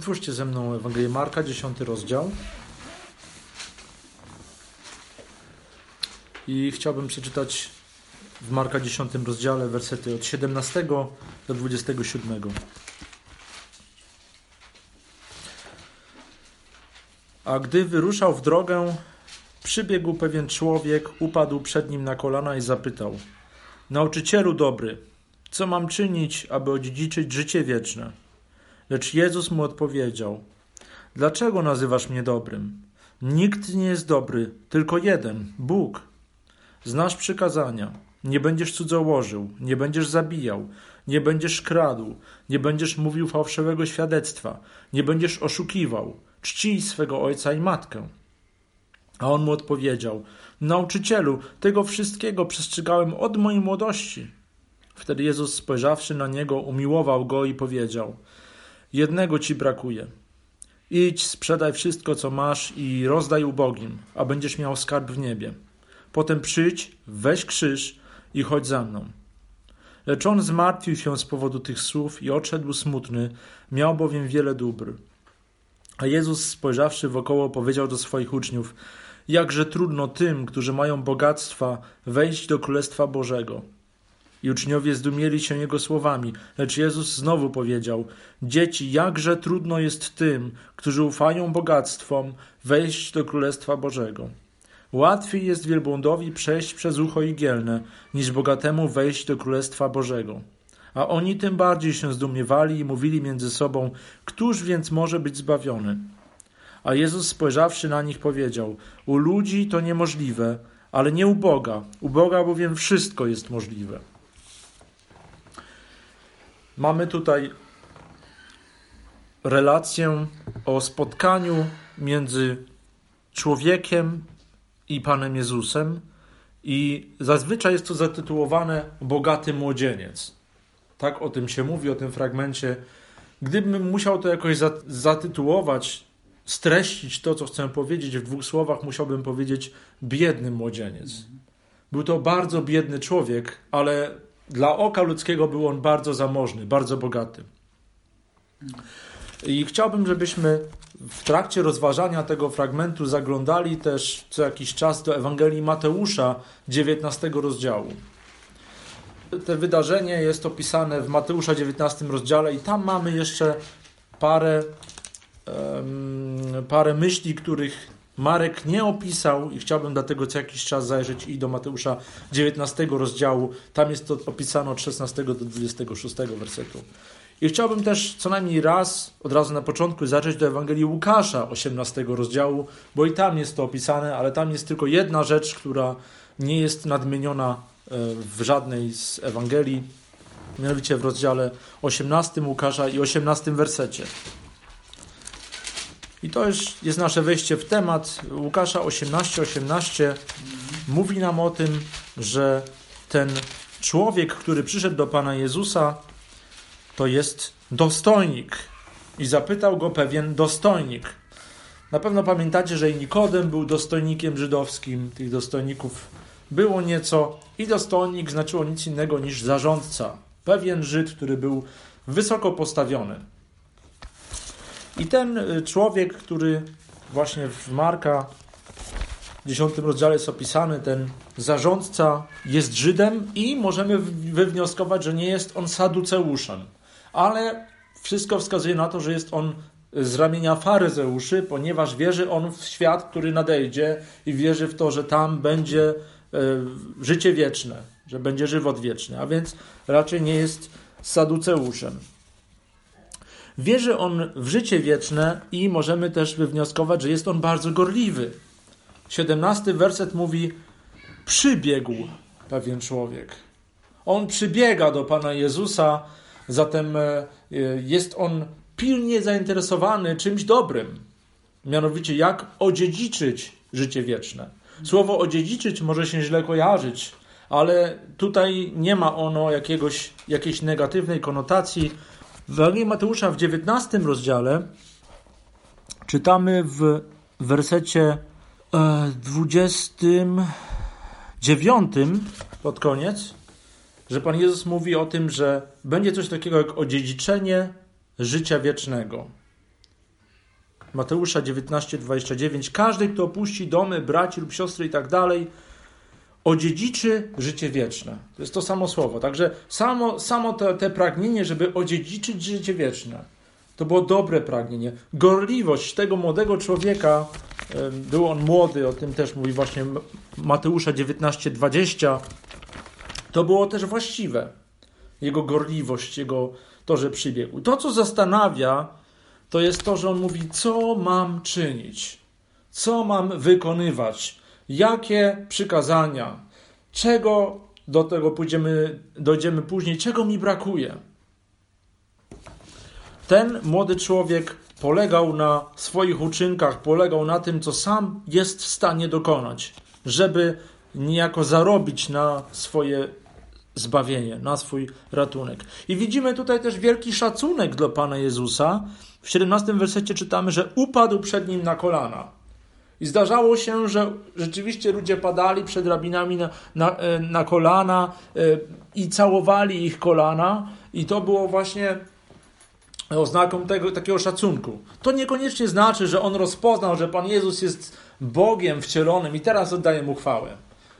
Otwórzcie ze mną Ewangelię Marka, 10 rozdział. I chciałbym przeczytać w Marka 10 rozdziale wersety od 17 do 27. A gdy wyruszał w drogę, przybiegł pewien człowiek, upadł przed nim na kolana i zapytał: Nauczycielu dobry, co mam czynić, aby odziedziczyć życie wieczne? Lecz Jezus mu odpowiedział: Dlaczego nazywasz mnie dobrym? Nikt nie jest dobry, tylko jeden Bóg. Znasz przykazania: nie będziesz cudzołożył, nie będziesz zabijał, nie będziesz kradł, nie będziesz mówił fałszywego świadectwa, nie będziesz oszukiwał, czcij swego ojca i matkę. A on mu odpowiedział: Nauczycielu, tego wszystkiego przestrzegałem od mojej młodości. Wtedy Jezus, spojrzawszy na niego, umiłował go i powiedział: Jednego ci brakuje. Idź, sprzedaj wszystko, co masz i rozdaj ubogim, a będziesz miał skarb w niebie. Potem przyjdź, weź krzyż i chodź za mną. Lecz on zmartwił się z powodu tych słów i odszedł smutny, miał bowiem wiele dóbr. A Jezus, spojrzawszy wokoło, powiedział do swoich uczniów: Jakże trudno tym, którzy mają bogactwa, wejść do Królestwa Bożego. I uczniowie zdumieli się jego słowami, lecz Jezus znowu powiedział: Dzieci, jakże trudno jest tym, którzy ufają bogactwom, wejść do Królestwa Bożego. Łatwiej jest wielbłądowi przejść przez ucho igielne, niż bogatemu wejść do Królestwa Bożego. A oni tym bardziej się zdumiewali i mówili między sobą: Któż więc może być zbawiony? A Jezus spojrzawszy na nich powiedział: U ludzi to niemożliwe, ale nie u Boga. U Boga bowiem wszystko jest możliwe. Mamy tutaj relację o spotkaniu między człowiekiem i Panem Jezusem, i zazwyczaj jest to zatytułowane Bogaty młodzieniec. Tak o tym się mówi, o tym fragmencie. Gdybym musiał to jakoś zatytułować, streścić to, co chcę powiedzieć w dwóch słowach, musiałbym powiedzieć biedny młodzieniec. Był to bardzo biedny człowiek, ale dla oka ludzkiego był on bardzo zamożny, bardzo bogaty. I chciałbym, żebyśmy w trakcie rozważania tego fragmentu zaglądali też co jakiś czas do Ewangelii Mateusza, 19 rozdziału. To wydarzenie jest opisane w Mateusza 19 rozdziale i tam mamy jeszcze parę, um, parę myśli, których Marek nie opisał i chciałbym dlatego co jakiś czas zajrzeć i do Mateusza 19 rozdziału. Tam jest to opisane od 16 do 26 wersetu. I chciałbym też co najmniej raz, od razu na początku, zacząć do Ewangelii Łukasza 18 rozdziału, bo i tam jest to opisane, ale tam jest tylko jedna rzecz, która nie jest nadmieniona e, w żadnej z Ewangelii, mianowicie w rozdziale 18 Łukasza i 18 wersecie. I to już jest nasze wejście w temat. Łukasza 18:18 18 mówi nam o tym, że ten człowiek, który przyszedł do Pana Jezusa, to jest dostojnik. I zapytał go pewien dostojnik. Na pewno pamiętacie, że i Nikodem był dostojnikiem żydowskim. Tych dostojników było nieco. I dostojnik znaczyło nic innego niż zarządca. Pewien Żyd, który był wysoko postawiony. I ten y, człowiek, który właśnie w Marka w 10 rozdziale jest opisany, ten zarządca jest Żydem i możemy wywnioskować, że nie jest on saduceuszem ale wszystko wskazuje na to, że jest on z ramienia faryzeuszy, ponieważ wierzy on w świat, który nadejdzie i wierzy w to, że tam będzie e, życie wieczne, że będzie żywot wieczny, a więc raczej nie jest saduceuszem. Wierzy on w życie wieczne i możemy też wywnioskować, że jest on bardzo gorliwy. 17 werset mówi: Przybiegł pewien człowiek. On przybiega do Pana Jezusa Zatem e, jest on pilnie zainteresowany czymś dobrym, mianowicie jak odziedziczyć życie wieczne. Słowo odziedziczyć może się źle kojarzyć, ale tutaj nie ma ono jakiegoś, jakiejś negatywnej konotacji. W Ewangelii Mateusza w 19 rozdziale czytamy w wersecie 29 e, pod koniec, że Pan Jezus mówi o tym, że będzie coś takiego jak odziedziczenie życia wiecznego. Mateusza 19:29 każdy, kto opuści domy, braci lub siostry i tak dalej, odziedziczy życie wieczne. To jest to samo słowo. Także samo, samo te, te pragnienie, żeby odziedziczyć życie wieczne, to było dobre pragnienie. Gorliwość tego młodego człowieka, był on młody, o tym też mówi właśnie Mateusza 19:20, to było też właściwe. Jego gorliwość, jego to, że przybiegł. To, co zastanawia, to jest to, że on mówi, co mam czynić, co mam wykonywać, jakie przykazania, czego do tego pójdziemy, dojdziemy później, czego mi brakuje. Ten młody człowiek polegał na swoich uczynkach, polegał na tym, co sam jest w stanie dokonać, żeby niejako zarobić na swoje zbawienie, na swój ratunek. I widzimy tutaj też wielki szacunek dla Pana Jezusa. W 17 wersecie czytamy, że upadł przed nim na kolana. I zdarzało się, że rzeczywiście ludzie padali przed rabinami na, na, e, na kolana e, i całowali ich kolana, i to było właśnie oznaką tego, takiego szacunku. To niekoniecznie znaczy, że on rozpoznał, że Pan Jezus jest Bogiem wcielonym i teraz oddaje mu chwałę.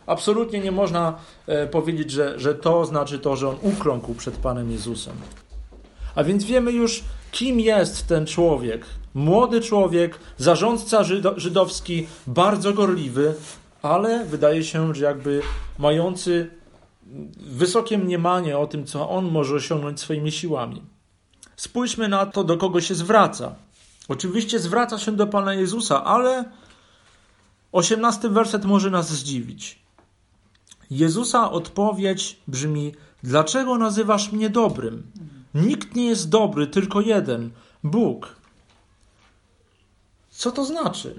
Absolutnie nie można e, powiedzieć, że, że to znaczy to, że on ukląkł przed Panem Jezusem. A więc wiemy już, kim jest ten człowiek. Młody człowiek, zarządca żydowski, bardzo gorliwy, ale wydaje się, że jakby mający wysokie mniemanie o tym, co on może osiągnąć swoimi siłami. Spójrzmy na to, do kogo się zwraca. Oczywiście zwraca się do Pana Jezusa, ale osiemnasty werset może nas zdziwić. Jezusa odpowiedź brzmi: Dlaczego nazywasz mnie dobrym? Nikt nie jest dobry, tylko jeden Bóg. Co to znaczy?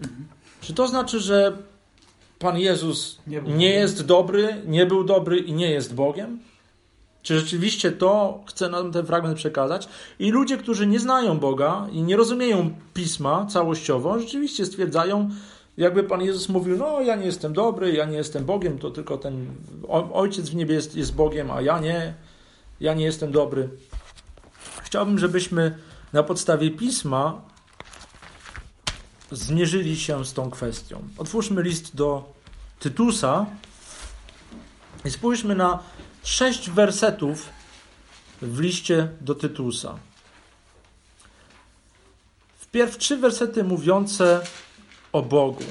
Czy to znaczy, że Pan Jezus nie, nie jest dobry, nie był dobry i nie jest Bogiem? Czy rzeczywiście to chce nam ten fragment przekazać? I ludzie, którzy nie znają Boga i nie rozumieją pisma całościowo, rzeczywiście stwierdzają, jakby Pan Jezus mówił: No, ja nie jestem dobry, ja nie jestem Bogiem, to tylko ten Ojciec w niebie jest, jest Bogiem, a ja nie, ja nie jestem dobry. Chciałbym, żebyśmy na podstawie pisma zmierzyli się z tą kwestią. Otwórzmy list do Tytusa i spójrzmy na sześć wersetów w liście do Tytusa. Wpierw trzy wersety mówiące o Bogu.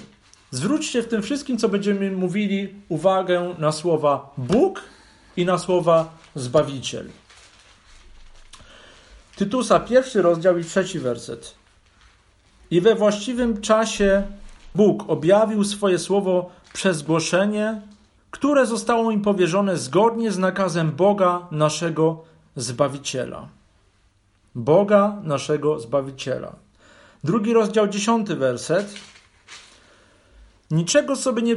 Zwróćcie w tym wszystkim, co będziemy mówili, uwagę na słowa Bóg i na słowa Zbawiciel. Tytusa, pierwszy rozdział i trzeci werset. I we właściwym czasie Bóg objawił swoje słowo przez głoszenie, które zostało im powierzone zgodnie z nakazem Boga naszego Zbawiciela. Boga naszego Zbawiciela. Drugi rozdział, dziesiąty werset. Niczego sobie nie,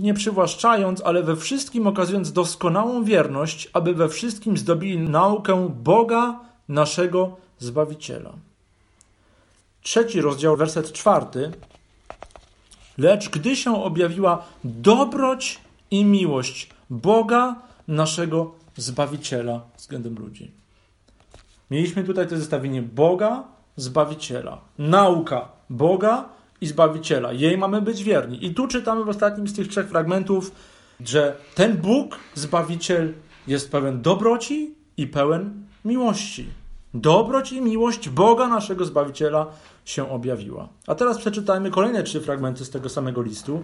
nie przywłaszczając, ale we wszystkim okazując doskonałą wierność, aby we wszystkim zdobili naukę Boga naszego Zbawiciela. Trzeci rozdział, werset czwarty. Lecz gdy się objawiła dobroć i miłość Boga, naszego Zbawiciela względem ludzi. Mieliśmy tutaj to zestawienie Boga, Zbawiciela. Nauka Boga i Zbawiciela. Jej mamy być wierni. I tu czytamy w ostatnim z tych trzech fragmentów, że ten Bóg, Zbawiciel, jest pełen dobroci i pełen miłości. Dobroć i miłość Boga, naszego Zbawiciela, się objawiła. A teraz przeczytajmy kolejne trzy fragmenty z tego samego listu.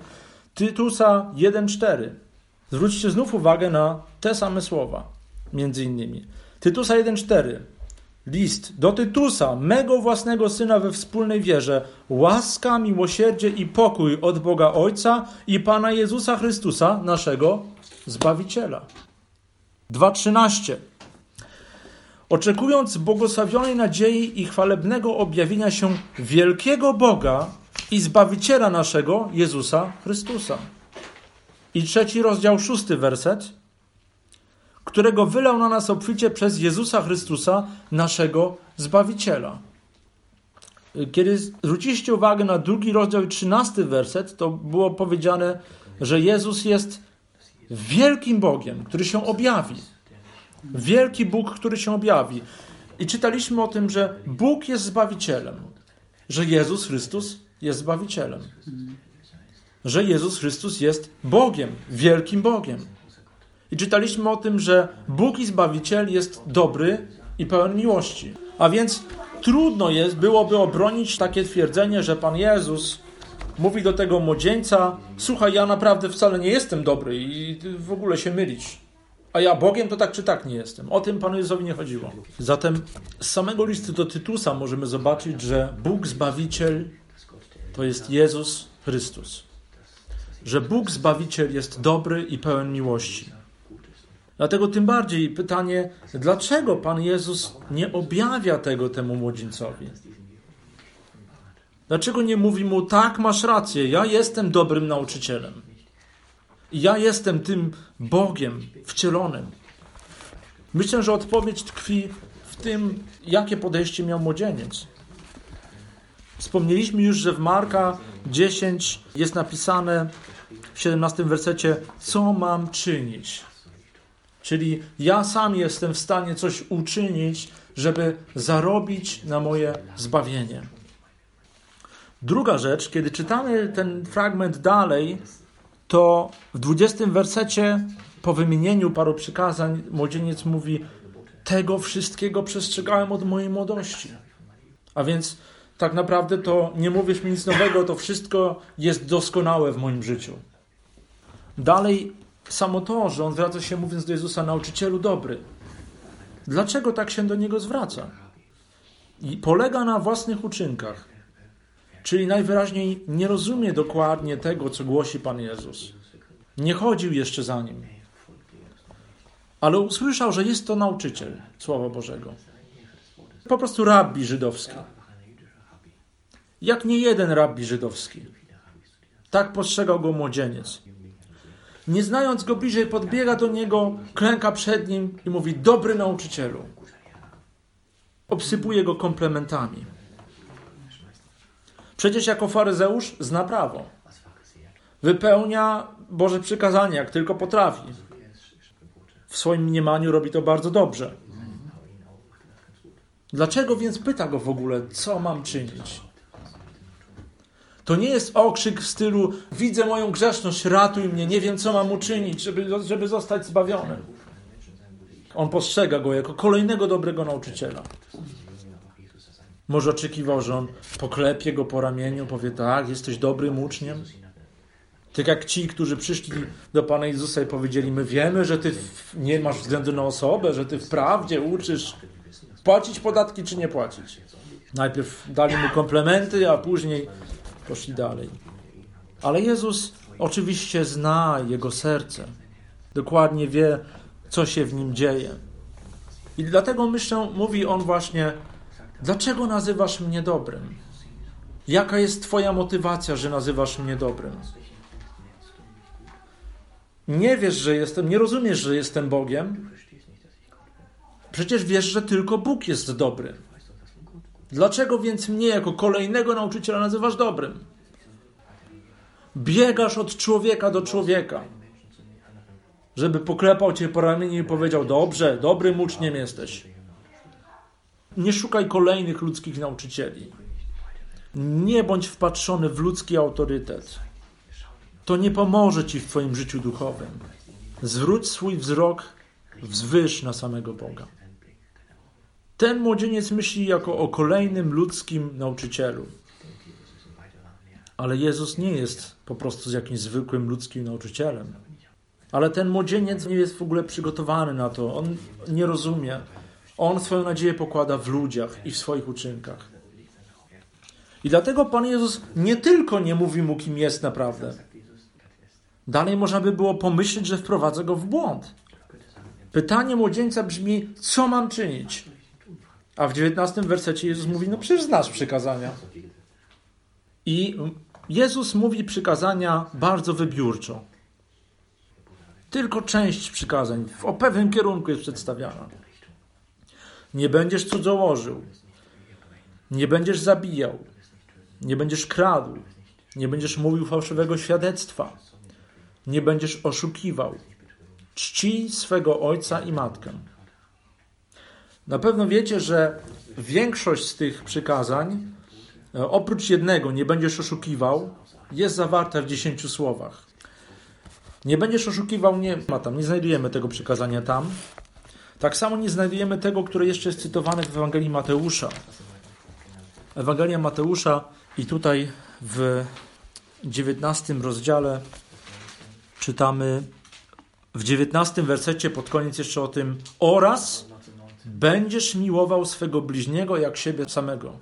Tytusa 1:4. Zwróćcie znów uwagę na te same słowa, między innymi. Tytusa 1:4. List do Tytusa, mego własnego syna we wspólnej wierze, łaska, miłosierdzie i pokój od Boga Ojca i Pana Jezusa Chrystusa, naszego Zbawiciela. 2:13. Oczekując błogosławionej nadziei i chwalebnego objawienia się wielkiego Boga i Zbawiciela naszego, Jezusa Chrystusa. I trzeci rozdział, szósty werset, którego wylał na nas obficie przez Jezusa Chrystusa, naszego Zbawiciela. Kiedy zwróciliście uwagę na drugi rozdział i trzynasty werset, to było powiedziane, że Jezus jest wielkim Bogiem, który się objawi. Wielki Bóg, który się objawi. I czytaliśmy o tym, że Bóg jest Zbawicielem. że Jezus Chrystus jest Zbawicielem. Że Jezus Chrystus jest Bogiem, wielkim Bogiem. I czytaliśmy o tym, że Bóg i Zbawiciel jest dobry i pełen miłości. A więc trudno jest, byłoby obronić takie twierdzenie, że Pan Jezus mówi do tego młodzieńca: Słuchaj, ja naprawdę wcale nie jestem dobry i w ogóle się mylić. A ja Bogiem to tak czy tak nie jestem. O tym Panu Jezusowi nie chodziło. Zatem z samego listu do Tytusa możemy zobaczyć, że Bóg Zbawiciel to jest Jezus Chrystus. Że Bóg Zbawiciel jest dobry i pełen miłości. Dlatego tym bardziej pytanie, dlaczego Pan Jezus nie objawia tego temu młodzieńcowi? Dlaczego nie mówi mu, tak, masz rację, ja jestem dobrym nauczycielem. Ja jestem tym Bogiem wcielonym. Myślę, że odpowiedź tkwi w tym, jakie podejście miał młodzieniec. Wspomnieliśmy już, że w Marka 10 jest napisane w 17 wersecie, co mam czynić. Czyli ja sam jestem w stanie coś uczynić, żeby zarobić na moje zbawienie. Druga rzecz, kiedy czytamy ten fragment dalej, to w 20 wersecie po wymienieniu paru przykazań młodzieniec mówi: Tego wszystkiego przestrzegałem od mojej młodości. A więc tak naprawdę to nie mówisz mi nic nowego, to wszystko jest doskonałe w moim życiu. Dalej, samo to, że on zwraca się mówiąc do Jezusa, nauczycielu dobry. Dlaczego tak się do niego zwraca? I polega na własnych uczynkach. Czyli najwyraźniej nie rozumie dokładnie tego, co głosi Pan Jezus. Nie chodził jeszcze za nim. Ale usłyszał, że jest to nauczyciel Słowa Bożego. Po prostu rabbi żydowski. Jak nie jeden rabbi żydowski. Tak postrzegał go młodzieniec. Nie znając go bliżej, podbiega do niego, klęka przed nim i mówi: Dobry nauczycielu. Obsypuje go komplementami. Przecież jako faryzeusz zna prawo. Wypełnia Boże przykazania, jak tylko potrafi. W swoim mniemaniu robi to bardzo dobrze. Dlaczego więc pyta go w ogóle, co mam czynić? To nie jest okrzyk w stylu: Widzę moją grzeszność, ratuj mnie, nie wiem, co mam uczynić, żeby, żeby zostać zbawionym. On postrzega go jako kolejnego dobrego nauczyciela. Może oczekiwał, że on poklepie go po ramieniu, powie: Tak, jesteś dobrym uczniem. Tak jak ci, którzy przyszli do Pana Jezusa i powiedzieli: My wiemy, że ty nie masz względu na osobę, że ty wprawdzie uczysz płacić podatki czy nie płacić. Najpierw dali mu komplementy, a później poszli dalej. Ale Jezus oczywiście zna jego serce. Dokładnie wie, co się w nim dzieje. I dlatego myślę, mówi on właśnie: Dlaczego nazywasz mnie dobrym? Jaka jest Twoja motywacja, że nazywasz mnie dobrym? Nie wiesz, że jestem, nie rozumiesz, że jestem Bogiem? Przecież wiesz, że tylko Bóg jest dobry. Dlaczego więc mnie jako kolejnego nauczyciela nazywasz dobrym? Biegasz od człowieka do człowieka, żeby poklepał cię po ramieniu i powiedział: Dobrze, dobrym uczniem jesteś. Nie szukaj kolejnych ludzkich nauczycieli. Nie bądź wpatrzony w ludzki autorytet. To nie pomoże ci w Twoim życiu duchowym. Zwróć swój wzrok wzwyż na samego Boga. Ten młodzieniec myśli jako o kolejnym ludzkim nauczycielu. Ale Jezus nie jest po prostu z jakimś zwykłym ludzkim nauczycielem. Ale ten młodzieniec nie jest w ogóle przygotowany na to. On nie rozumie. On swoją nadzieję pokłada w ludziach i w swoich uczynkach. I dlatego Pan Jezus nie tylko nie mówi mu, kim jest naprawdę. Dalej można by było pomyśleć, że wprowadza go w błąd. Pytanie młodzieńca brzmi: co mam czynić? A w dziewiętnastym wersecie Jezus mówi: No przecież znasz przykazania. I Jezus mówi przykazania bardzo wybiórczo. Tylko część przykazań w o pewnym kierunku jest przedstawiana. Nie będziesz cudzołożył, nie będziesz zabijał, nie będziesz kradł, nie będziesz mówił fałszywego świadectwa, nie będziesz oszukiwał. Czci swego ojca i matkę. Na pewno wiecie, że większość z tych przykazań e, oprócz jednego, nie będziesz oszukiwał, jest zawarte w dziesięciu słowach. Nie będziesz oszukiwał, nie ma tam, nie znajdujemy tego przykazania tam. Tak samo nie znajdujemy tego, które jeszcze jest cytowane w Ewangelii Mateusza. Ewangelia Mateusza i tutaj w 19 rozdziale czytamy w 19 wersecie pod koniec jeszcze o tym oraz będziesz miłował swego bliźniego jak siebie samego.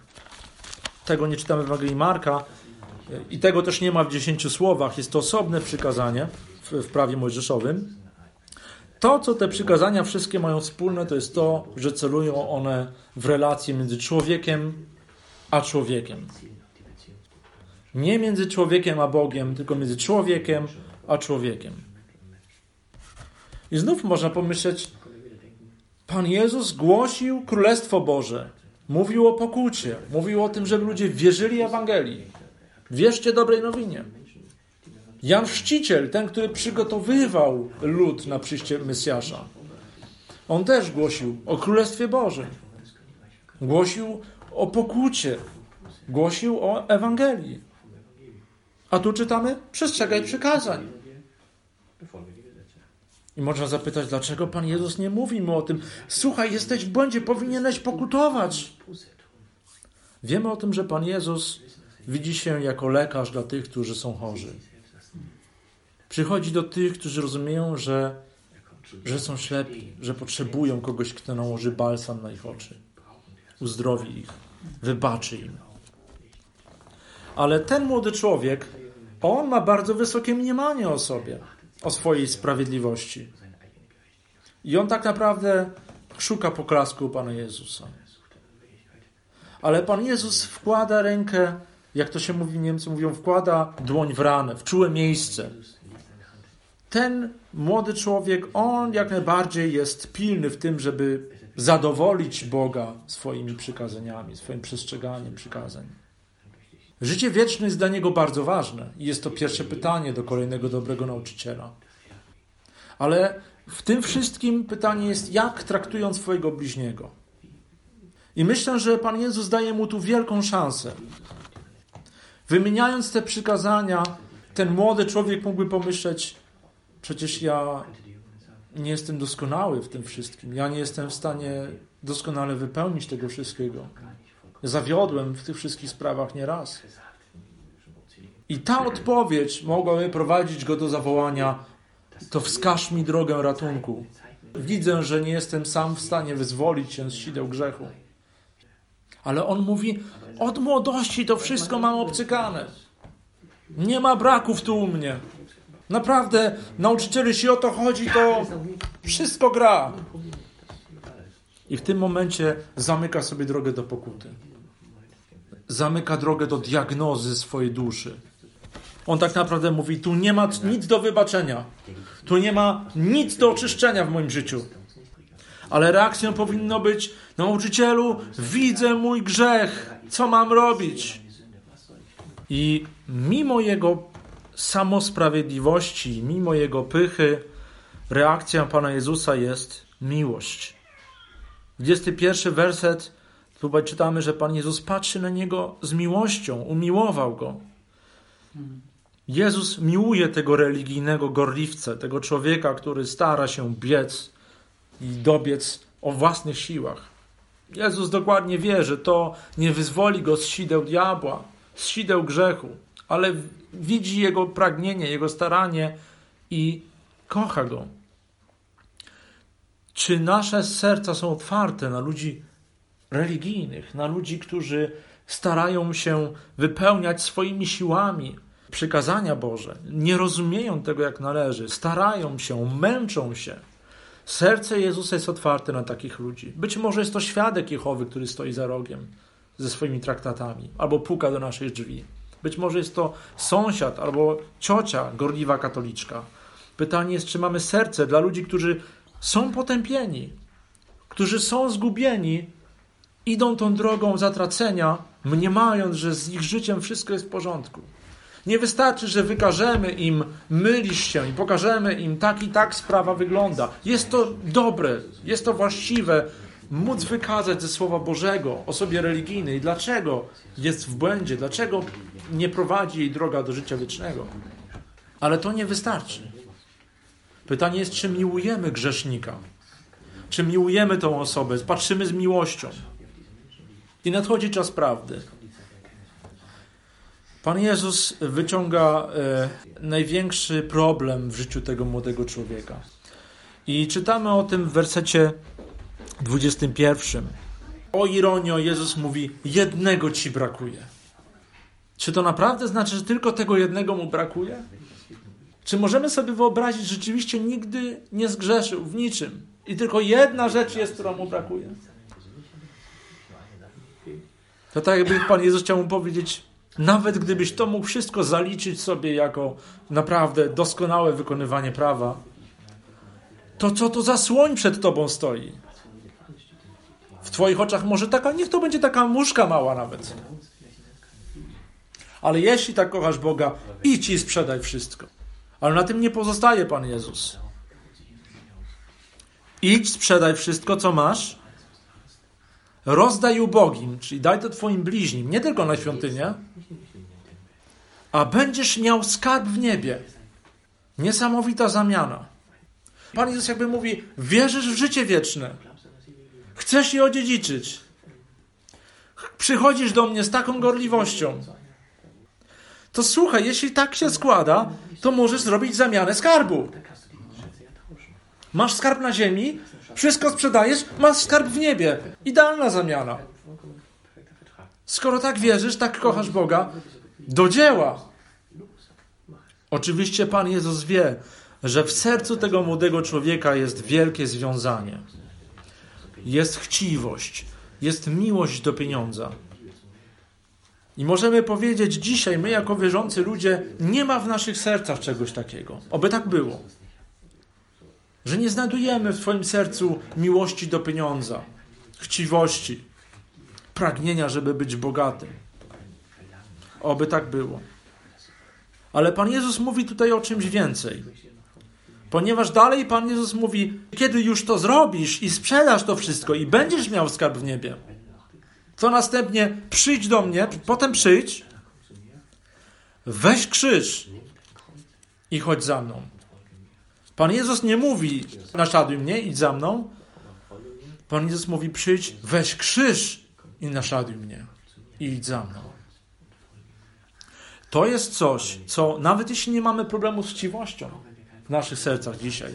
Tego nie czytamy w Ewangelii Marka i tego też nie ma w 10 słowach. Jest to osobne przykazanie w, w prawie mojżeszowym. To, co te przykazania wszystkie mają wspólne, to jest to, że celują one w relacje między człowiekiem a człowiekiem. Nie między człowiekiem a Bogiem, tylko między człowiekiem a człowiekiem. I znów można pomyśleć, Pan Jezus głosił Królestwo Boże. Mówił o pokucie. Mówił o tym, żeby ludzie wierzyli Ewangelii. Wierzcie dobrej nowinie. Jan Chrzciciel, ten, który przygotowywał lud na przyjście Mesjasza, on też głosił o Królestwie Bożym. Głosił o pokucie. Głosił o Ewangelii. A tu czytamy: przestrzegaj przykazań. I można zapytać, dlaczego Pan Jezus nie mówi mu o tym? Słuchaj, jesteś w błędzie, powinieneś pokutować. Wiemy o tym, że Pan Jezus widzi się jako lekarz dla tych, którzy są chorzy. Przychodzi do tych, którzy rozumieją, że, że są ślepi, że potrzebują kogoś, kto nałoży balsam na ich oczy, uzdrowi ich, wybaczy im. Ale ten młody człowiek, on ma bardzo wysokie mniemanie o sobie, o swojej sprawiedliwości. I on tak naprawdę szuka poklasku Pana Jezusa. Ale Pan Jezus wkłada rękę, jak to się mówi, Niemcy mówią, wkłada dłoń w ranę, w czułe miejsce. Ten młody człowiek, on jak najbardziej jest pilny w tym, żeby zadowolić Boga swoimi przykazaniami, swoim przestrzeganiem przykazań. Życie wieczne jest dla niego bardzo ważne i jest to pierwsze pytanie do kolejnego dobrego nauczyciela. Ale w tym wszystkim pytanie jest, jak traktują swojego bliźniego. I myślę, że Pan Jezus daje mu tu wielką szansę. Wymieniając te przykazania, ten młody człowiek mógłby pomyśleć: Przecież ja nie jestem doskonały w tym wszystkim. Ja nie jestem w stanie doskonale wypełnić tego wszystkiego. Zawiodłem w tych wszystkich sprawach nieraz. I ta odpowiedź mogłaby prowadzić go do zawołania: To wskaż mi drogę ratunku. Widzę, że nie jestem sam w stanie wyzwolić się z sideł grzechu. Ale on mówi: Od młodości to wszystko mam obcykane. Nie ma braków tu u mnie. Naprawdę, nauczyciel, jeśli o to chodzi, to wszystko gra. I w tym momencie zamyka sobie drogę do pokuty. Zamyka drogę do diagnozy swojej duszy. On tak naprawdę mówi: Tu nie ma nic do wybaczenia. Tu nie ma nic do oczyszczenia w moim życiu. Ale reakcją powinno być: Nauczycielu, widzę mój grzech. Co mam robić? I mimo jego samosprawiedliwości, mimo jego pychy, reakcją Pana Jezusa jest miłość. 21 werset, tutaj czytamy, że Pan Jezus patrzy na niego z miłością, umiłował go. Jezus miłuje tego religijnego gorliwcę, tego człowieka, który stara się biec i dobiec o własnych siłach. Jezus dokładnie wie, że to nie wyzwoli go z sideł diabła, z sideł grzechu, ale widzi jego pragnienie, jego staranie i kocha go. Czy nasze serca są otwarte na ludzi religijnych, na ludzi, którzy starają się wypełniać swoimi siłami przykazania Boże, nie rozumieją tego jak należy, starają się, męczą się? Serce Jezusa jest otwarte na takich ludzi. Być może jest to świadek Jehowy, który stoi za rogiem ze swoimi traktatami, albo puka do naszych drzwi. Być może jest to sąsiad albo ciocia, gorliwa katoliczka. Pytanie jest, czy mamy serce dla ludzi, którzy są potępieni, którzy są zgubieni, idą tą drogą zatracenia, mniemając, że z ich życiem wszystko jest w porządku. Nie wystarczy, że wykażemy im, mylisz się i pokażemy im, tak i tak sprawa wygląda. Jest to dobre, jest to właściwe, móc wykazać ze Słowa Bożego osobie religijnej, dlaczego jest w błędzie, dlaczego nie prowadzi jej droga do życia wiecznego. Ale to nie wystarczy. Pytanie jest, czy miłujemy grzesznika? Czy miłujemy tą osobę? Patrzymy z miłością. I nadchodzi czas prawdy. Pan Jezus wyciąga e, największy problem w życiu tego młodego człowieka. I czytamy o tym w wersecie 21. O ironio, Jezus mówi: Jednego ci brakuje. Czy to naprawdę znaczy, że tylko tego jednego mu brakuje? Czy możemy sobie wyobrazić, że rzeczywiście nigdy nie zgrzeszył w niczym i tylko jedna rzecz jest, która mu brakuje? To tak jakby Pan Jezus chciał mu powiedzieć, nawet gdybyś to mógł wszystko zaliczyć sobie jako naprawdę doskonałe wykonywanie prawa, to co to za słoń przed tobą stoi? W twoich oczach może taka, niech to będzie taka muszka mała nawet. Ale jeśli tak kochasz Boga, idź i sprzedaj wszystko. Ale na tym nie pozostaje Pan Jezus. Idź, sprzedaj wszystko, co masz, rozdaj ubogim, czyli daj to Twoim bliźnim, nie tylko na świątynię, a będziesz miał skarb w niebie. Niesamowita zamiana. Pan Jezus jakby mówi: Wierzysz w życie wieczne, chcesz je odziedziczyć. Przychodzisz do mnie z taką gorliwością. To słuchaj, jeśli tak się składa, to możesz zrobić zamianę skarbu. Masz skarb na ziemi, wszystko sprzedajesz, masz skarb w niebie. Idealna zamiana. Skoro tak wierzysz, tak kochasz Boga, do dzieła. Oczywiście Pan Jezus wie, że w sercu tego młodego człowieka jest wielkie związanie. Jest chciwość, jest miłość do pieniądza. I możemy powiedzieć dzisiaj, my jako wierzący ludzie, nie ma w naszych sercach czegoś takiego. Oby tak było. Że nie znajdujemy w Twoim sercu miłości do pieniądza, chciwości, pragnienia, żeby być bogatym. Oby tak było. Ale Pan Jezus mówi tutaj o czymś więcej. Ponieważ dalej Pan Jezus mówi, kiedy już to zrobisz i sprzedasz to wszystko i będziesz miał skarb w niebie, to następnie przyjdź do mnie, potem przyjdź, weź krzyż i chodź za mną. Pan Jezus nie mówi, naszaduj mnie, idź za mną. Pan Jezus mówi, przyjdź, weź krzyż i naszaduj mnie i idź za mną. To jest coś, co nawet jeśli nie mamy problemu z chciwością w naszych sercach dzisiaj,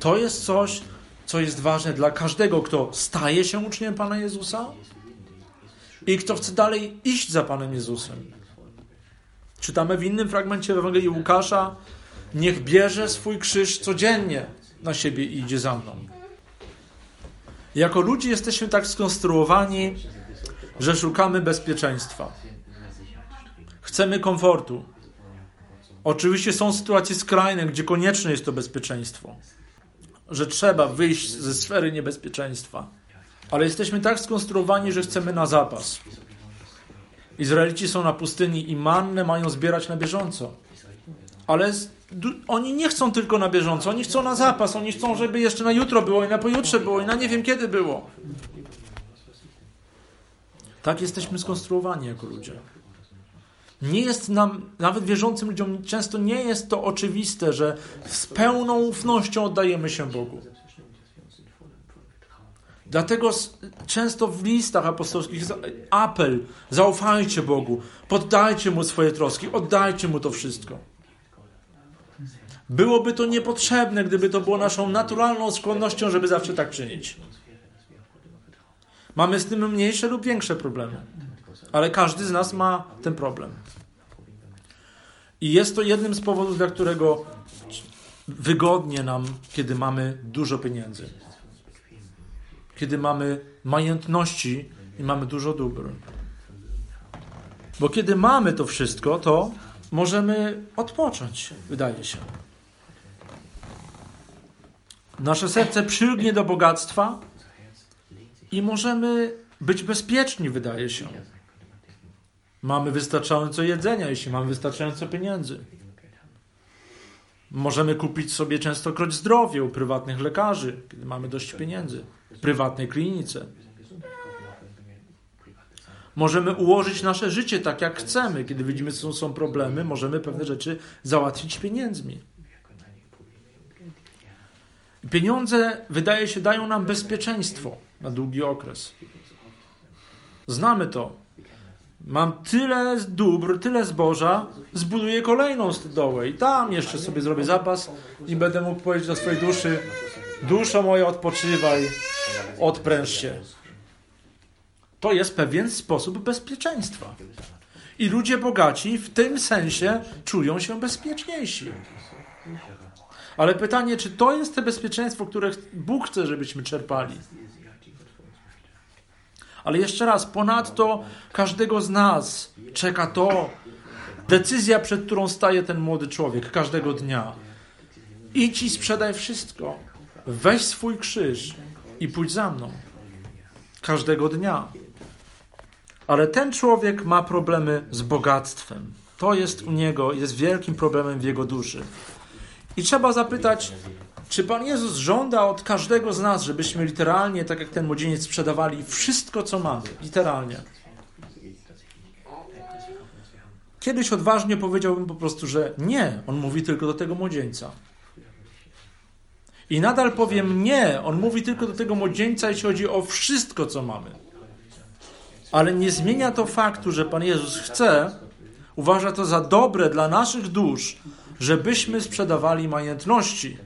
to jest coś, co jest ważne dla każdego, kto staje się uczniem Pana Jezusa i kto chce dalej iść za Panem Jezusem. Czytamy w innym fragmencie Ewangelii Łukasza, niech bierze swój krzyż codziennie na siebie i idzie za mną. Jako ludzie jesteśmy tak skonstruowani, że szukamy bezpieczeństwa. Chcemy komfortu. Oczywiście są sytuacje skrajne, gdzie konieczne jest to bezpieczeństwo, że trzeba wyjść ze sfery niebezpieczeństwa. Ale jesteśmy tak skonstruowani, że chcemy na zapas. Izraelici są na pustyni i mannę mają zbierać na bieżąco. Ale oni nie chcą tylko na bieżąco, oni chcą na zapas, oni chcą, żeby jeszcze na jutro było i na pojutrze było i na nie wiem kiedy było. Tak jesteśmy skonstruowani jako ludzie. Nie jest nam, nawet wierzącym ludziom, często nie jest to oczywiste, że z pełną ufnością oddajemy się Bogu. Dlatego często w listach apostolskich jest apel: zaufajcie Bogu, poddajcie Mu swoje troski, oddajcie Mu to wszystko. Byłoby to niepotrzebne, gdyby to było naszą naturalną skłonnością, żeby zawsze tak czynić. Mamy z tym mniejsze lub większe problemy, ale każdy z nas ma ten problem. I jest to jednym z powodów, dla którego wygodnie nam, kiedy mamy dużo pieniędzy kiedy mamy majątności i mamy dużo dóbr. Bo kiedy mamy to wszystko, to możemy odpocząć, wydaje się. Nasze serce przylgnie do bogactwa i możemy być bezpieczni, wydaje się. Mamy wystarczająco jedzenia, jeśli mamy wystarczająco pieniędzy. Możemy kupić sobie częstokroć zdrowie u prywatnych lekarzy, kiedy mamy dość pieniędzy, prywatnej klinice. Możemy ułożyć nasze życie tak, jak chcemy. Kiedy widzimy, że są problemy, możemy pewne rzeczy załatwić pieniędzmi. Pieniądze, wydaje się, dają nam bezpieczeństwo na długi okres. Znamy to. Mam tyle dóbr, tyle zboża, zbuduję kolejną stodołę i tam jeszcze sobie zrobię zapas i będę mógł powiedzieć do swojej duszy: Duszo moja, odpoczywaj, odpręż się. To jest pewien sposób bezpieczeństwa. I ludzie bogaci w tym sensie czują się bezpieczniejsi. Ale pytanie, czy to jest to bezpieczeństwo, które Bóg chce, żebyśmy czerpali? Ale jeszcze raz, ponadto każdego z nas czeka to, decyzja, przed którą staje ten młody człowiek każdego dnia. Idź i sprzedaj wszystko. Weź swój krzyż i pójdź za mną. Każdego dnia. Ale ten człowiek ma problemy z bogactwem. To jest u niego, jest wielkim problemem w jego duszy. I trzeba zapytać, czy Pan Jezus żąda od każdego z nas, żebyśmy literalnie, tak jak ten młodzieniec, sprzedawali wszystko, co mamy? Literalnie. Kiedyś odważnie powiedziałbym po prostu, że nie. On mówi tylko do tego młodzieńca. I nadal powiem nie. On mówi tylko do tego młodzieńca, jeśli chodzi o wszystko, co mamy. Ale nie zmienia to faktu, że Pan Jezus chce, uważa to za dobre dla naszych dusz, żebyśmy sprzedawali majątności.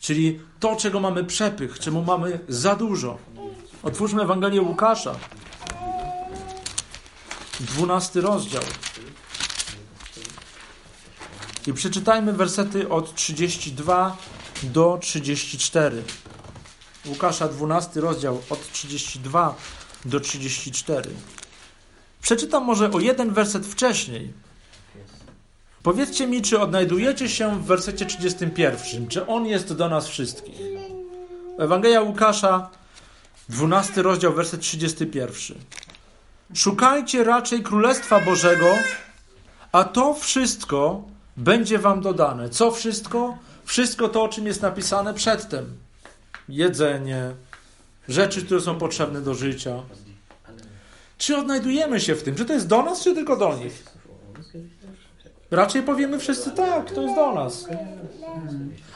Czyli to, czego mamy przepych, czemu mamy za dużo. Otwórzmy Ewangelię Łukasza. 12 rozdział. I przeczytajmy wersety od 32 do 34. Łukasza 12 rozdział od 32 do 34. Przeczytam może o jeden werset wcześniej. Powiedzcie mi, czy odnajdujecie się w wersecie 31, czy on jest do nas wszystkich. Ewangelia Łukasza, 12 rozdział, werset 31. Szukajcie raczej Królestwa Bożego, a to wszystko będzie wam dodane. Co wszystko? Wszystko to, o czym jest napisane przedtem. Jedzenie, rzeczy, które są potrzebne do życia. Czy odnajdujemy się w tym? Czy to jest do nas, czy tylko do nich? Raczej powiemy wszyscy tak, to jest do nas.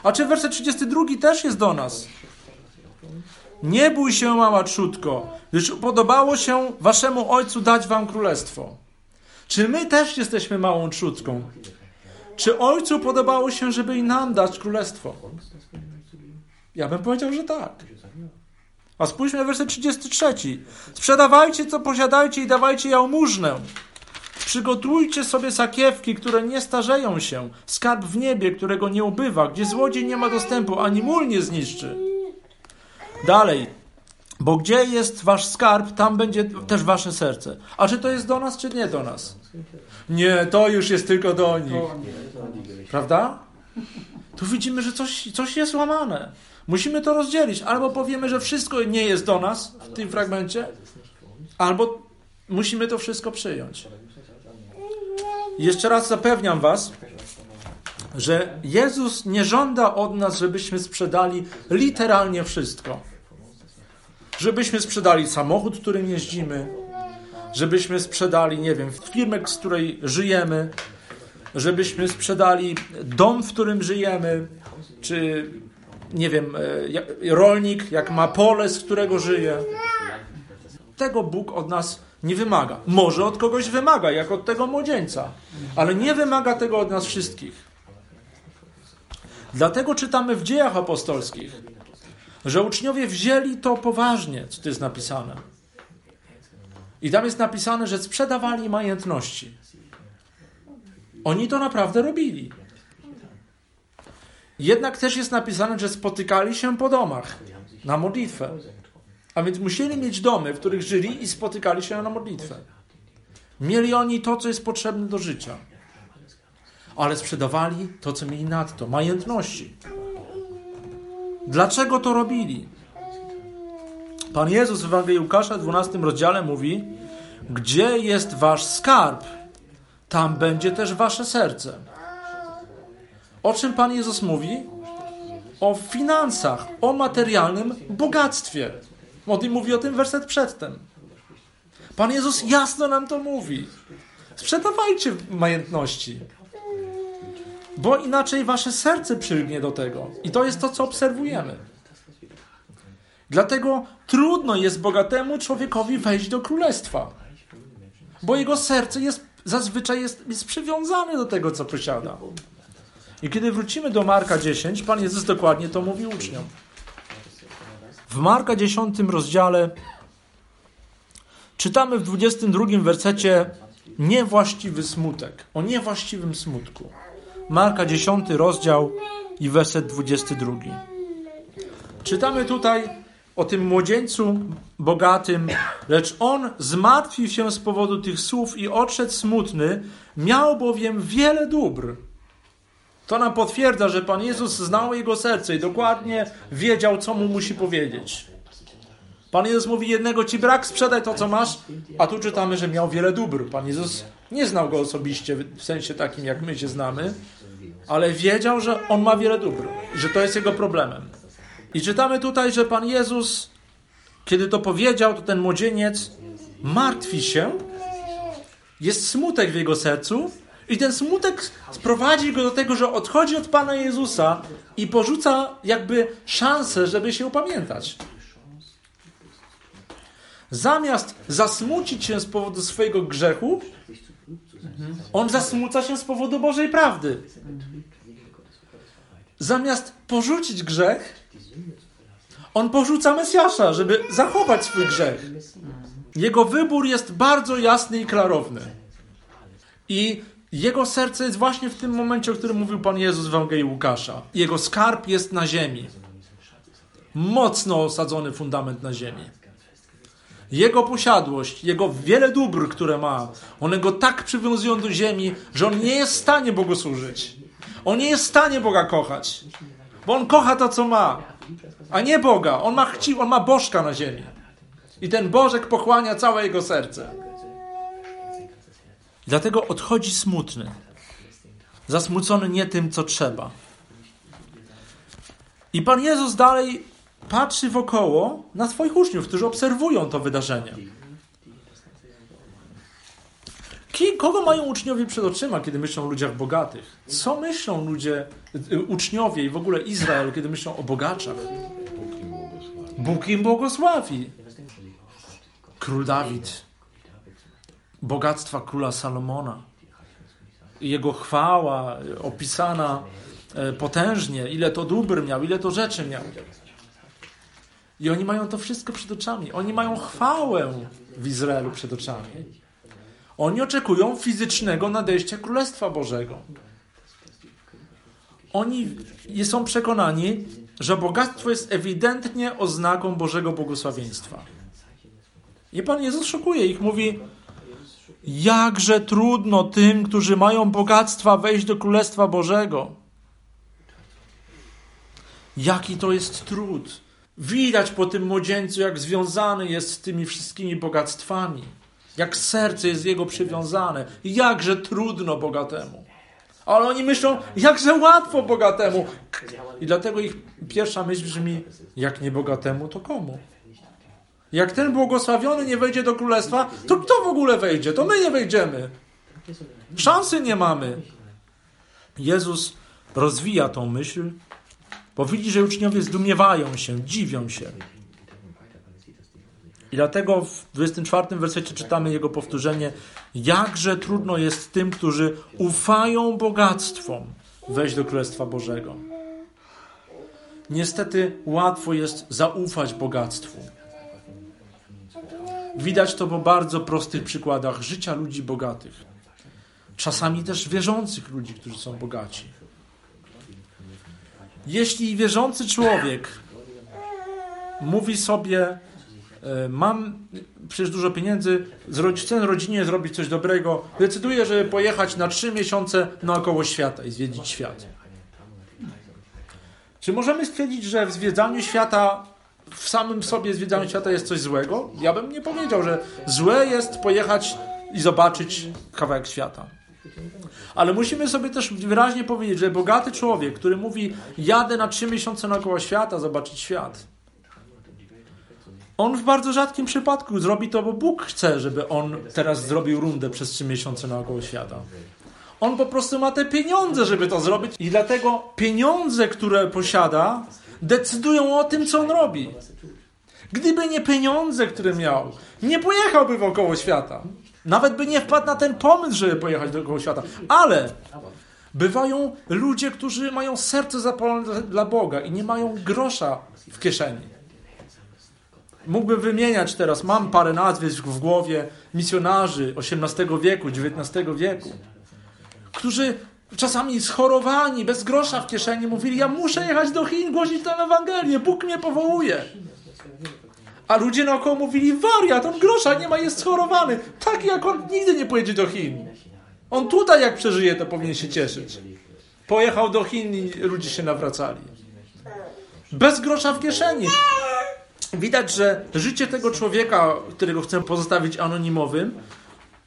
A czy werset 32 też jest do nas? Nie bój się, mała trzutko, gdyż podobało się waszemu ojcu dać wam królestwo. Czy my też jesteśmy małą trzutką? Czy ojcu podobało się, żeby i nam dać królestwo? Ja bym powiedział, że tak. A spójrzmy na werset 33. Sprzedawajcie, co posiadajcie i dawajcie jałmużnę. Przygotujcie sobie sakiewki, które nie starzeją się, skarb w niebie, którego nie ubywa, gdzie złodziej nie ma dostępu, ani mól nie zniszczy. Dalej, bo gdzie jest wasz skarb, tam będzie też wasze serce. A czy to jest do nas, czy nie do nas? Nie, to już jest tylko do nich. Prawda? Tu widzimy, że coś, coś jest łamane. Musimy to rozdzielić. Albo powiemy, że wszystko nie jest do nas w tym fragmencie, albo musimy to wszystko przyjąć. Jeszcze raz zapewniam Was, że Jezus nie żąda od nas, żebyśmy sprzedali literalnie wszystko. Żebyśmy sprzedali samochód, którym jeździmy, żebyśmy sprzedali, nie wiem, firmę, z której żyjemy, żebyśmy sprzedali dom, w którym żyjemy, czy nie wiem, e, rolnik, jak ma pole, z którego żyje. Tego Bóg od nas nie wymaga. Może od kogoś wymaga, jak od tego młodzieńca, ale nie wymaga tego od nas wszystkich. Dlatego czytamy w dziejach apostolskich, że uczniowie wzięli to poważnie, co tu jest napisane. I tam jest napisane, że sprzedawali majątności. Oni to naprawdę robili. Jednak też jest napisane, że spotykali się po domach na modlitwę. A więc musieli mieć domy, w których żyli i spotykali się na modlitwę. Mieli oni to, co jest potrzebne do życia. Ale sprzedawali to, co mieli nadto majątności. Dlaczego to robili? Pan Jezus w Ewangelii Łukasza w 12 rozdziale mówi: Gdzie jest wasz skarb, tam będzie też wasze serce. O czym Pan Jezus mówi? O finansach, o materialnym bogactwie. Mówi o tym werset przedtem. Pan Jezus jasno nam to mówi. Sprzedawajcie majątności. Bo inaczej wasze serce przylgnie do tego. I to jest to, co obserwujemy. Dlatego trudno jest bogatemu człowiekowi wejść do królestwa. Bo jego serce jest, zazwyczaj jest, jest przywiązane do tego, co posiada. I kiedy wrócimy do Marka 10, Pan Jezus dokładnie to mówi uczniom. W Marka 10 rozdziale czytamy w 22 wersecie niewłaściwy smutek, o niewłaściwym smutku. Marka 10 rozdział i werset 22. Czytamy tutaj o tym młodzieńcu bogatym, lecz on zmartwił się z powodu tych słów i odszedł smutny, miał bowiem wiele dóbr. To nam potwierdza, że Pan Jezus znał jego serce i dokładnie wiedział, co mu musi powiedzieć. Pan Jezus mówi, jednego ci brak, sprzedaj to, co masz, a tu czytamy, że miał wiele dóbr. Pan Jezus nie znał go osobiście, w sensie takim, jak my się znamy, ale wiedział, że on ma wiele dóbr że to jest jego problemem. I czytamy tutaj, że Pan Jezus, kiedy to powiedział, to ten młodzieniec martwi się, jest smutek w jego sercu, i ten smutek sprowadzi go do tego, że odchodzi od Pana Jezusa i porzuca jakby szansę, żeby się upamiętać. Zamiast zasmucić się z powodu swojego grzechu, on zasmuca się z powodu Bożej prawdy. Zamiast porzucić grzech, on porzuca Mesjasza, żeby zachować swój grzech. Jego wybór jest bardzo jasny i klarowny. I jego serce jest właśnie w tym momencie, o którym mówił Pan Jezus w Ewangelii Łukasza. Jego skarb jest na ziemi. Mocno osadzony fundament na ziemi. Jego posiadłość, jego wiele dóbr, które ma, one go tak przywiązują do ziemi, że on nie jest w stanie błogosłużyć. On nie jest w stanie Boga kochać. Bo on kocha to, co ma, a nie Boga. On ma chci, on ma bożka na ziemi. I ten Bożek pochłania całe jego serce. Dlatego odchodzi smutny. Zasmucony nie tym, co trzeba. I Pan Jezus dalej patrzy wokoło na swoich uczniów, którzy obserwują to wydarzenie. Kogo mają uczniowie przed oczyma, kiedy myślą o ludziach bogatych? Co myślą ludzie, y, uczniowie i w ogóle Izrael, kiedy myślą o bogaczach? Bóg im błogosławi. Król Dawid, bogactwa króla Salomona, jego chwała opisana e, potężnie, ile to dóbr miał, ile to rzeczy miał. I oni mają to wszystko przed oczami. Oni mają chwałę w Izraelu przed oczami. Oni oczekują fizycznego nadejścia Królestwa Bożego. Oni są przekonani, że bogactwo jest ewidentnie oznaką Bożego błogosławieństwa. I Pan Jezus szokuje ich, mówi: Jakże trudno tym, którzy mają bogactwa, wejść do Królestwa Bożego. Jaki to jest trud. Widać po tym młodzieńcu, jak związany jest z tymi wszystkimi bogactwami. Jak serce jest jego przywiązane. Jakże trudno bogatemu. Ale oni myślą, jakże łatwo bogatemu. I dlatego ich pierwsza myśl brzmi, jak nie bogatemu, to komu? Jak ten błogosławiony nie wejdzie do królestwa, to kto w ogóle wejdzie? To my nie wejdziemy. Szansy nie mamy. Jezus rozwija tą myśl, bo widzi, że uczniowie zdumiewają się, dziwią się. I dlatego w 24 wersecie czytamy jego powtórzenie: Jakże trudno jest tym, którzy ufają bogactwom, wejść do Królestwa Bożego. Niestety łatwo jest zaufać bogactwu. Widać to po bardzo prostych przykładach życia ludzi bogatych. Czasami też wierzących ludzi, którzy są bogaci. Jeśli wierzący człowiek mówi sobie, mam przecież dużo pieniędzy, chcę rodzinie zrobić coś dobrego, decyduje, żeby pojechać na trzy miesiące naokoło świata i zwiedzić świat. Czy możemy stwierdzić, że w zwiedzaniu świata w samym sobie zwiedzaniu świata jest coś złego? Ja bym nie powiedział, że złe jest pojechać i zobaczyć kawałek świata. Ale musimy sobie też wyraźnie powiedzieć, że bogaty człowiek, który mówi, jadę na trzy miesiące naokoło świata, zobaczyć świat, On w bardzo rzadkim przypadku zrobi to, bo Bóg chce, żeby on teraz zrobił rundę przez trzy miesiące naokoło świata. On po prostu ma te pieniądze, żeby to zrobić, i dlatego pieniądze, które posiada, decydują o tym, co on robi. Gdyby nie pieniądze, które miał, nie pojechałby wokoło świata. Nawet by nie wpadł na ten pomysł, żeby pojechać dookoła świata. Ale bywają ludzie, którzy mają serce zapalone dla Boga i nie mają grosza w kieszeni. Mógłbym wymieniać teraz, mam parę nazwisk w głowie misjonarzy XVIII wieku, XIX wieku, którzy czasami schorowani, bez grosza w kieszeni, mówili: Ja muszę jechać do Chin, głosić tę Ewangelię, Bóg mnie powołuje. A ludzie naokoło mówili: Wariat, on grosza nie ma, jest schorowany. Tak jak on nigdy nie pojedzie do Chin. On tutaj, jak przeżyje, to powinien się cieszyć. Pojechał do Chin i ludzie się nawracali. Bez grosza w kieszeni. Widać, że życie tego człowieka, którego chcę pozostawić anonimowym,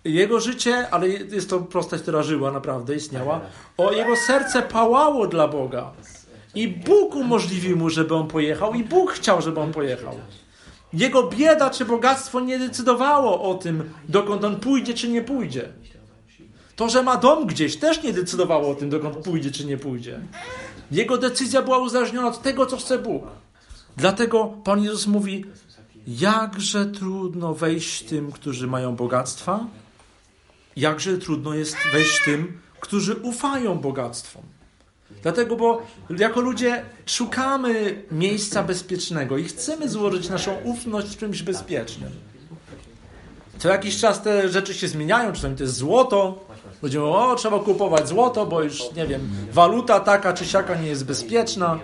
jego życie, ale jest to postać, która żyła naprawdę, istniała, o jego serce pałało dla Boga. I Bóg umożliwił mu, żeby on pojechał, i Bóg chciał, żeby on pojechał. Jego bieda czy bogactwo nie decydowało o tym, dokąd on pójdzie czy nie pójdzie. To, że ma dom gdzieś, też nie decydowało o tym, dokąd pójdzie czy nie pójdzie. Jego decyzja była uzależniona od tego, co chce Bóg. Dlatego Pan Jezus mówi: Jakże trudno wejść tym, którzy mają bogactwa, jakże trudno jest wejść tym, którzy ufają bogactwom. Dlatego, bo jako ludzie szukamy miejsca bezpiecznego i chcemy złożyć naszą ufność w czymś bezpiecznym. Co jakiś czas te rzeczy się zmieniają, czasami to jest złoto. Będziemy, o, trzeba kupować złoto, bo już, nie wiem, waluta taka czy siaka nie jest bezpieczna.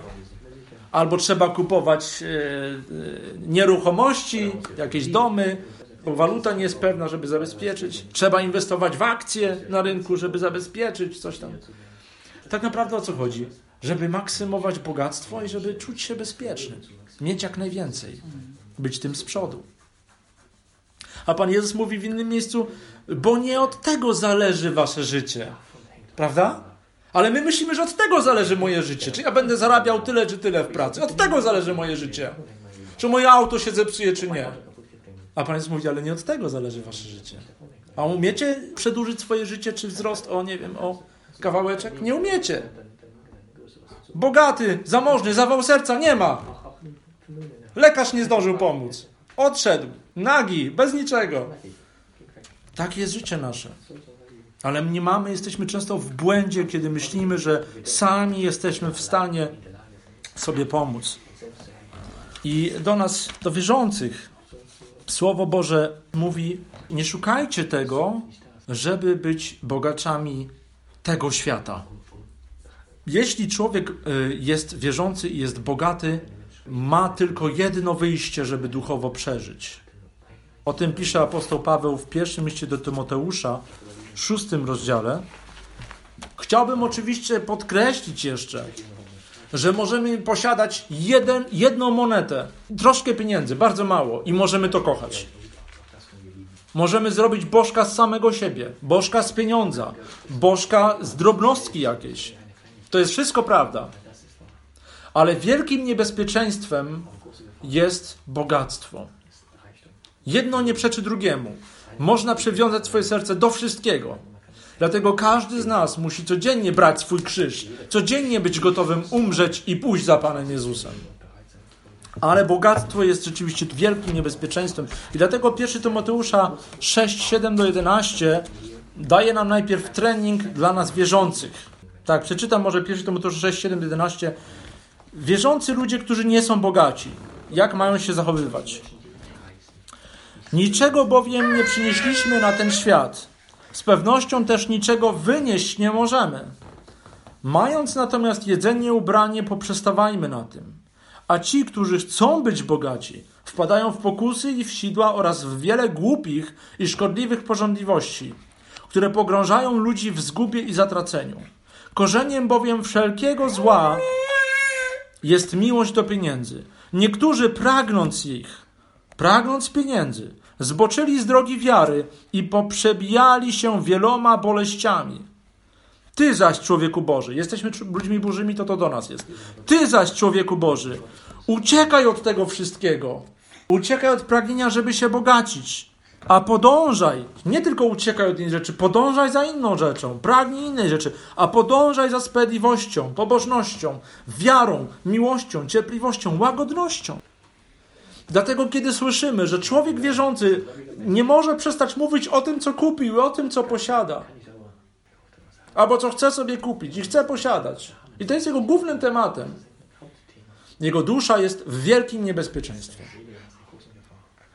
Albo trzeba kupować e, e, nieruchomości, jakieś domy, bo waluta nie jest pewna, żeby zabezpieczyć. Trzeba inwestować w akcje na rynku, żeby zabezpieczyć coś tam. Tak naprawdę o co chodzi? Żeby maksymować bogactwo i żeby czuć się bezpieczny. Mieć jak najwięcej. Być tym z przodu. A Pan Jezus mówi w innym miejscu, bo nie od tego zależy wasze życie. Prawda? Ale my myślimy, że od tego zależy moje życie. Czy ja będę zarabiał tyle czy tyle w pracy. Od tego zależy moje życie. Czy moje auto się zepsuje, czy nie. A Pan Jezus mówi, ale nie od tego zależy wasze życie. A umiecie przedłużyć swoje życie, czy wzrost o, nie wiem, o kawałeczek? Nie umiecie. Bogaty, zamożny, zawał serca nie ma. Lekarz nie zdążył pomóc. Odszedł. Nagi, bez niczego. Takie jest życie nasze. Ale nie mamy, jesteśmy często w błędzie, kiedy myślimy, że sami jesteśmy w stanie sobie pomóc. I do nas, do wierzących, Słowo Boże mówi: Nie szukajcie tego, żeby być bogaczami tego świata. Jeśli człowiek y, jest wierzący i jest bogaty, ma tylko jedno wyjście, żeby duchowo przeżyć. O tym pisze apostoł Paweł w pierwszym liście do Tymoteusza, szóstym rozdziale. Chciałbym oczywiście podkreślić jeszcze, że możemy posiadać jeden, jedną monetę, troszkę pieniędzy, bardzo mało i możemy to kochać. Możemy zrobić bożka z samego siebie, bożka z pieniądza, bożka z drobnostki jakiejś. To jest wszystko prawda. Ale wielkim niebezpieczeństwem jest bogactwo. Jedno nie przeczy drugiemu. Można przywiązać swoje serce do wszystkiego. Dlatego każdy z nas musi codziennie brać swój krzyż, codziennie być gotowym umrzeć i pójść za Panem Jezusem. Ale bogactwo jest rzeczywiście wielkim niebezpieczeństwem. I dlatego 1 Tymoteusza 6, 7 do 11 daje nam najpierw trening dla nas wierzących. Tak, przeczytam może 1 Tymoteusza 6, 7 do 11. Wierzący ludzie, którzy nie są bogaci, jak mają się zachowywać? Niczego bowiem nie przynieśliśmy na ten świat. Z pewnością też niczego wynieść nie możemy. Mając natomiast jedzenie, ubranie, poprzestawajmy na tym. A ci, którzy chcą być bogaci, wpadają w pokusy i w sidła oraz w wiele głupich i szkodliwych porządliwości, które pogrążają ludzi w zgubie i zatraceniu. Korzeniem bowiem wszelkiego zła jest miłość do pieniędzy. Niektórzy pragnąc ich, pragnąc pieniędzy, zboczyli z drogi wiary i poprzebijali się wieloma boleściami. Ty zaś, człowieku Boży, jesteśmy ludźmi bożymi, to to do nas jest. Ty zaś, człowieku Boży, uciekaj od tego wszystkiego Uciekaj od pragnienia, żeby się bogacić. A podążaj, nie tylko uciekaj od innej rzeczy, podążaj za inną rzeczą, pragnij innej rzeczy, a podążaj za sprawiedliwością, pobożnością, wiarą, miłością, cierpliwością, łagodnością. Dlatego, kiedy słyszymy, że człowiek wierzący nie może przestać mówić o tym, co kupił i o tym, co posiada, albo co chce sobie kupić i chce posiadać, i to jest jego głównym tematem, jego dusza jest w wielkim niebezpieczeństwie.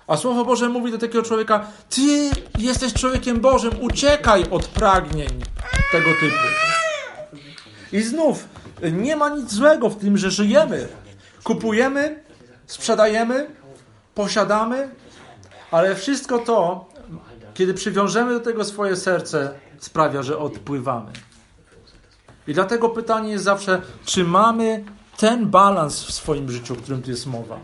A Słowo Boże mówi do takiego człowieka: Ty jesteś człowiekiem Bożym, uciekaj od pragnień tego typu. I znów, nie ma nic złego w tym, że żyjemy. Kupujemy, sprzedajemy, posiadamy, ale wszystko to, kiedy przywiążemy do tego swoje serce, sprawia, że odpływamy. I dlatego pytanie jest zawsze, czy mamy ten balans w swoim życiu, o którym tu jest mowa.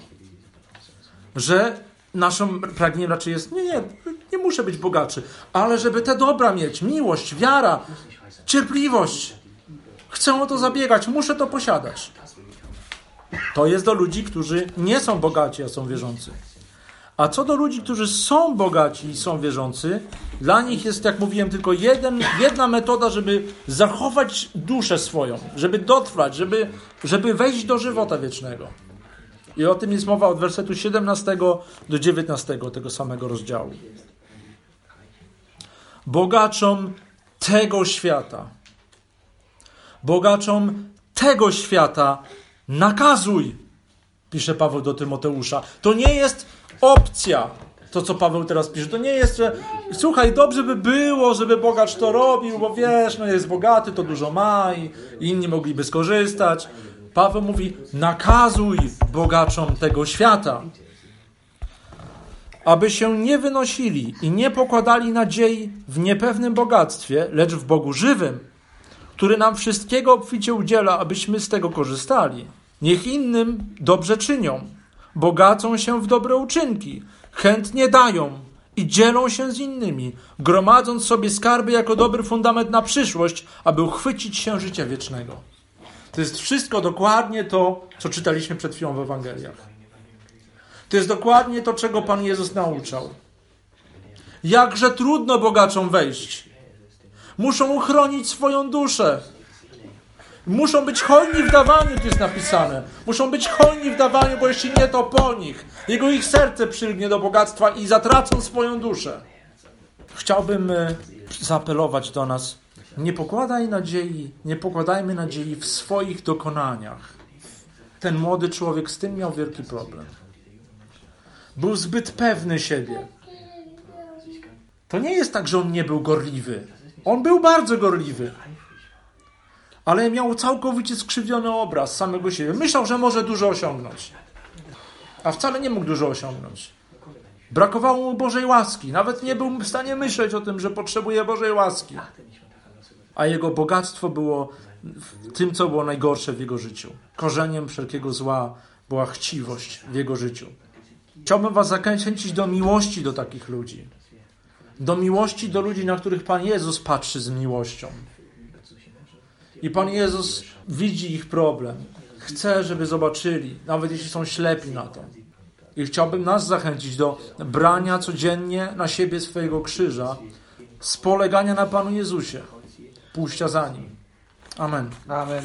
Że naszym pragnieniem raczej jest, nie, nie, nie muszę być bogaczy, ale żeby te dobra mieć, miłość, wiara, cierpliwość. Chcę o to zabiegać, muszę to posiadać. To jest do ludzi, którzy nie są bogaci, a są wierzący. A co do ludzi, którzy są bogaci i są wierzący, dla nich jest, jak mówiłem, tylko jeden, jedna metoda, żeby zachować duszę swoją, żeby dotrwać, żeby, żeby wejść do żywota wiecznego. I o tym jest mowa od wersetu 17 do 19 tego samego rozdziału. Bogaczom tego świata, bogaczom tego świata nakazuj, pisze Paweł do Tymoteusza. To nie jest opcja, to co Paweł teraz pisze. To nie jest, że słuchaj, dobrze by było, żeby bogacz to robił, bo wiesz, no jest bogaty, to dużo ma i inni mogliby skorzystać. Paweł mówi: nakazuj bogaczom tego świata, aby się nie wynosili i nie pokładali nadziei w niepewnym bogactwie, lecz w Bogu żywym, który nam wszystkiego obficie udziela, abyśmy z tego korzystali. Niech innym dobrze czynią, bogacą się w dobre uczynki, chętnie dają i dzielą się z innymi, gromadząc sobie skarby jako dobry fundament na przyszłość, aby uchwycić się życia wiecznego. To jest wszystko dokładnie to, co czytaliśmy przed chwilą w Ewangeliach. To jest dokładnie to, czego Pan Jezus nauczał. Jakże trudno bogaczom wejść. Muszą uchronić swoją duszę. Muszą być hojni w dawaniu, tu jest napisane. Muszą być hojni w dawaniu, bo jeśli nie, to po nich. Jego ich serce przylgnie do bogactwa i zatracą swoją duszę. Chciałbym e, zaapelować do nas. Nie pokładaj nadziei, nie pokładajmy nadziei w swoich dokonaniach. Ten młody człowiek z tym miał wielki problem. Był zbyt pewny siebie. To nie jest tak, że on nie był gorliwy. On był bardzo gorliwy. Ale miał całkowicie skrzywiony obraz samego siebie. Myślał, że może dużo osiągnąć. A wcale nie mógł dużo osiągnąć. Brakowało mu Bożej łaski. Nawet nie był w stanie myśleć o tym, że potrzebuje Bożej łaski. A jego bogactwo było tym, co było najgorsze w jego życiu. Korzeniem wszelkiego zła była chciwość w jego życiu. Chciałbym Was zachęcić do miłości do takich ludzi. Do miłości do ludzi, na których Pan Jezus patrzy z miłością. I Pan Jezus widzi ich problem. Chce, żeby zobaczyli, nawet jeśli są ślepi na to. I chciałbym nas zachęcić do brania codziennie na siebie swojego krzyża, z polegania na Panu Jezusie, pójścia za Nim. Amen. Amen.